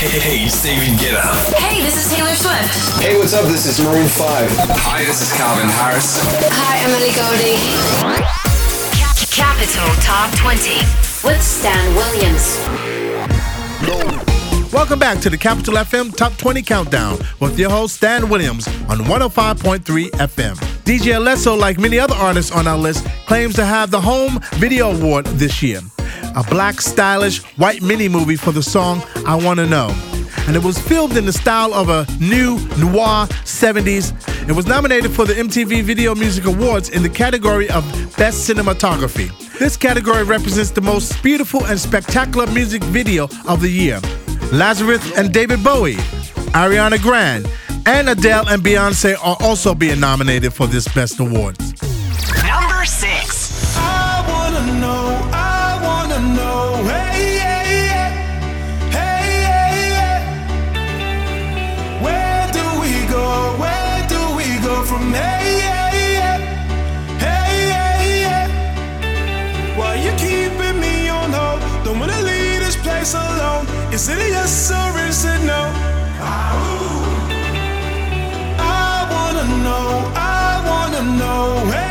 Hey, hey, Steven Guetta. Hey, this is Taylor Swift. Hey, what's up? This is Maroon 5. Hi, this is Calvin Harris. Hi, Emily Goldie. Capital Top 20 with Stan Williams. Welcome back to the Capital FM Top 20 Countdown with your host Stan Williams on 105.3 FM. DJ Alesso, like many other artists on our list, claims to have the Home Video Award this year. A black, stylish, white mini movie for the song I Wanna Know. And it was filmed in the style of a new noir 70s. It was nominated for the MTV Video Music Awards in the category of Best Cinematography. This category represents the most beautiful and spectacular music video of the year. Lazarus and David Bowie, Ariana Grande, and Adele and Beyonce are also being nominated for this Best Awards. Why you keeping me on hold? Don't wanna leave this place alone. Is it a yes or is it no? I wanna know, I wanna know, hey,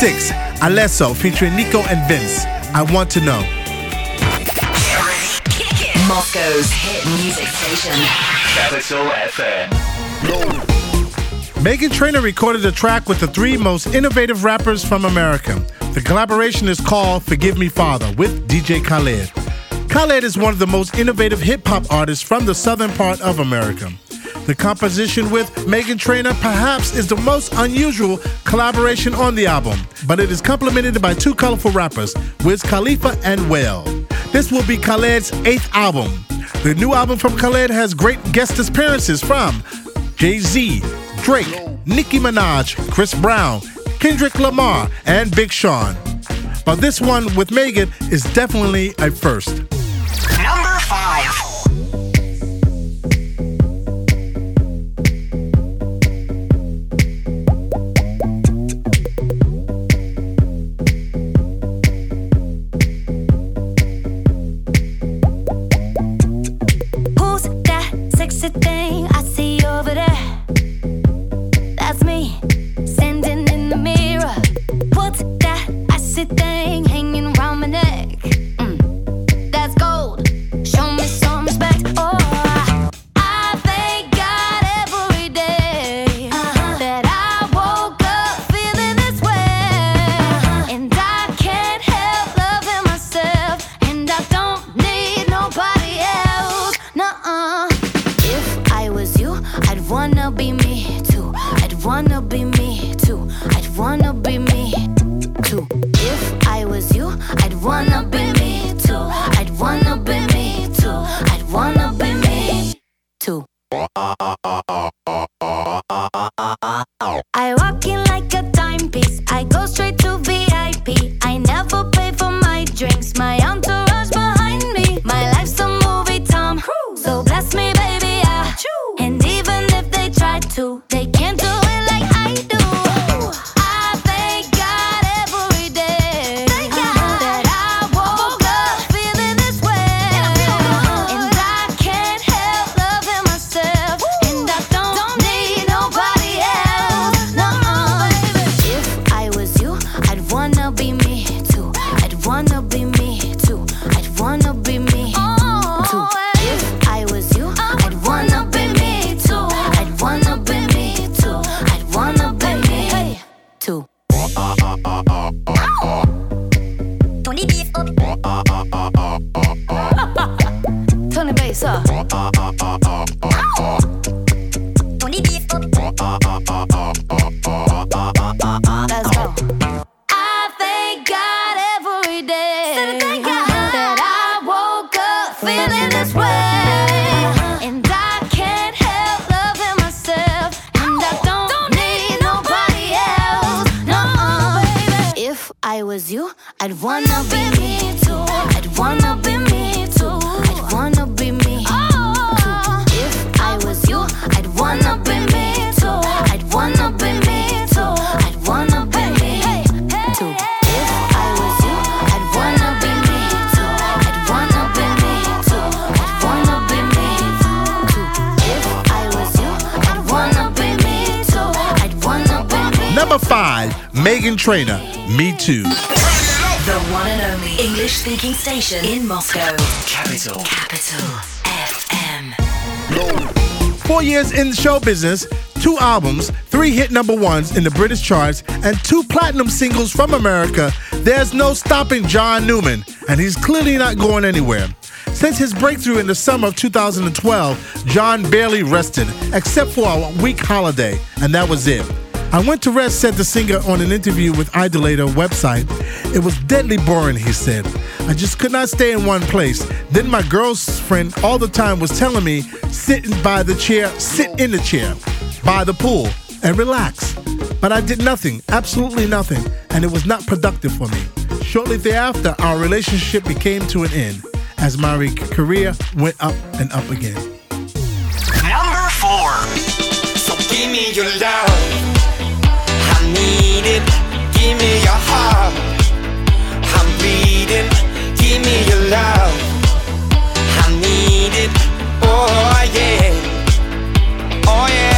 6. Alesso featuring Nico and Vinz. I want to know. Moscow's hit music station. Capital FM. Meghan Trainor recorded a track with the three most innovative rappers from America. The collaboration is called Forgive Me Father with DJ Khaled. Khaled is one of the most innovative hip hop artists from the southern part of America. The composition with Meghan Trainor perhaps is the most unusual collaboration on the album, but it is complemented by two colorful rappers, Wiz Khalifa and Well. This will be Khaled's eighth album. The new album from Khaled has great guest appearances from Jay Z, Drake, Nicki Minaj, Chris Brown, Kendrick Lamar, and Big Sean. But this one with Megan is definitely a first. If I was you, I'd wanna be me too. I'd wanna be me Meghan Trainor, Me Too. The one and only English speaking station in Moscow. Capital. Capital FM. Four years in show business, two albums, three hit number ones in the British charts, and two platinum singles from America, there's no stopping John Newman, and he's clearly not going anywhere. Since his breakthrough in the summer of 2012, John barely rested, except for a week holiday, and that was it. I went to rest, said the singer on an interview with Idolator website. It was deadly boring, he said. I just could not stay in one place. Then my girlfriend all the time was telling me, sitting by the chair, sit in the chair, by the pool, and relax. But I did nothing, absolutely nothing, and it was not productive for me. Shortly thereafter, our relationship became to an end as my career went up and up again. Number four. So give me your love. Need it. Give me your heart. I'm bleeding. Give me your love. I need it. Oh yeah. Oh yeah.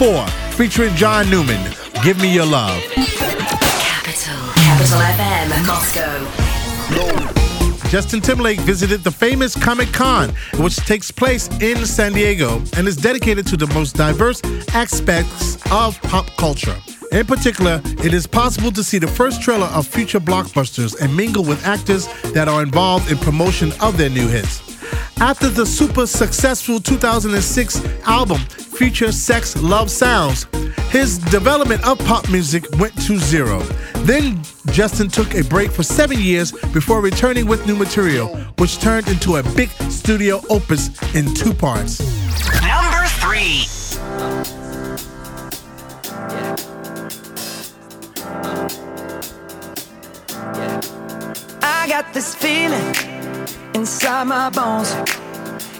4 featuring John Newman. Give me your love. Capital. Capital FM, Moscow. Justin Timberlake visited the famous Comic Con, which takes place in San Diego and is dedicated to the most diverse aspects of pop culture. In particular, it is possible to see the first trailer of future blockbusters and mingle with actors that are involved in promotion of their new hits. After the super successful 2006 album Future Sex Love Sounds, his development of pop music went to zero. Then Justin took a break for seven years before returning with new material, which turned into a big studio opus in two parts. Number three. I got this feeling inside my bones.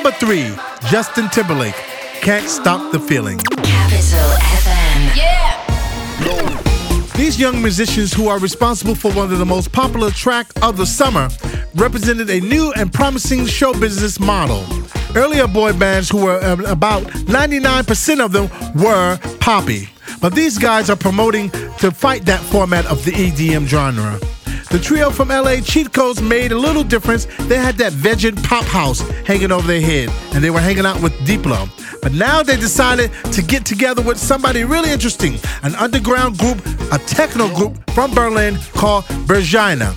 three, Justin Timberlake, Can't Stop the Feeling. Capital FM. These young musicians who are responsible for one of the most popular track of the summer represented a new and promising show business model. Earlier boy bands who were uh, about 99% of them were poppy. But these guys are promoting to fight that format of the EDM genre. The trio from LA, Cheat Codes, made a little difference. They had that veggie pop house hanging over their head, and they were hanging out with Diplo. But now they decided to get together with somebody really interesting, an underground group, a techno group from Berlin called Bergina.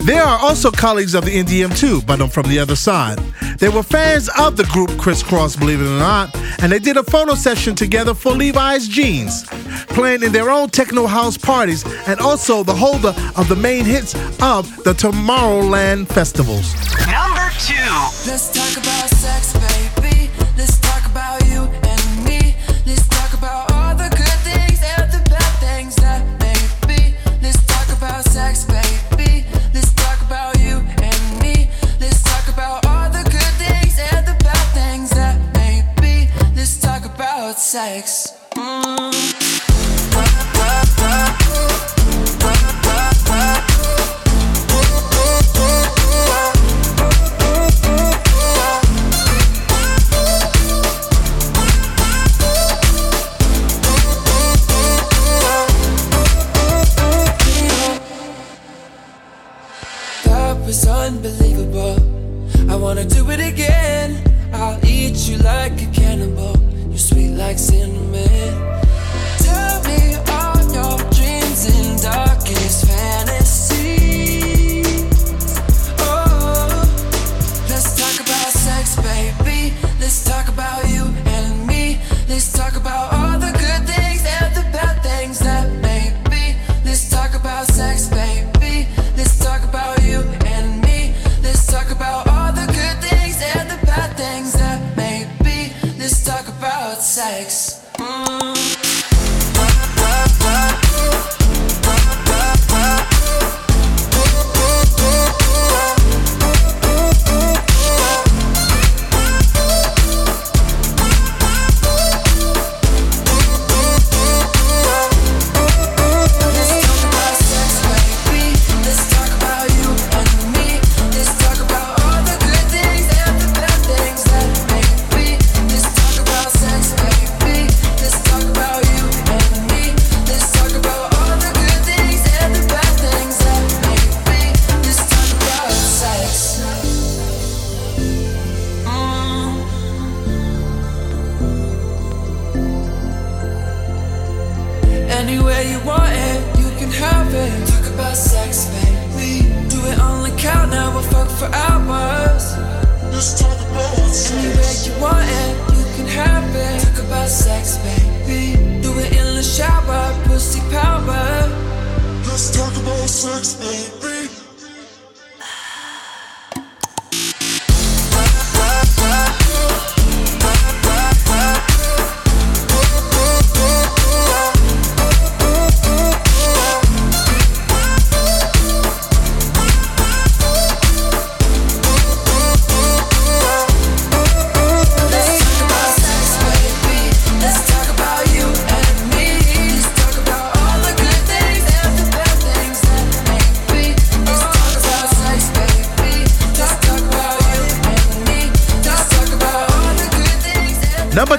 They are also colleagues of the NDM too, but I'm from the other side. They were fans of the group Kris Kross, believe it or not, and they did a photo session together for Levi's Jeans, playing in their own techno house parties and also the holder of the main hits of the Tomorrowland festivals. Number two. Let's talk about sex, baby. Sex. Anywhere you want it, you can have it. Talk about sex, baby. Do it on the count now, we'll fuck for hours. Let's talk about sex. Anywhere you want it, you can have it. Talk about sex, baby. Do it in the shower, pussy power. Let's talk about sex, baby.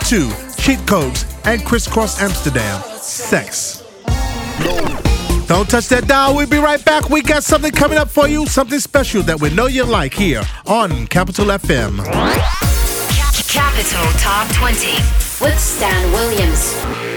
2, Cheat Codes, and Kris Kross Amsterdam, Sex. Don't touch that dial. We'll be right back. We got something coming up for you, something special that we know you like here on Capital FM. Capital Top 20 with Stan Williams.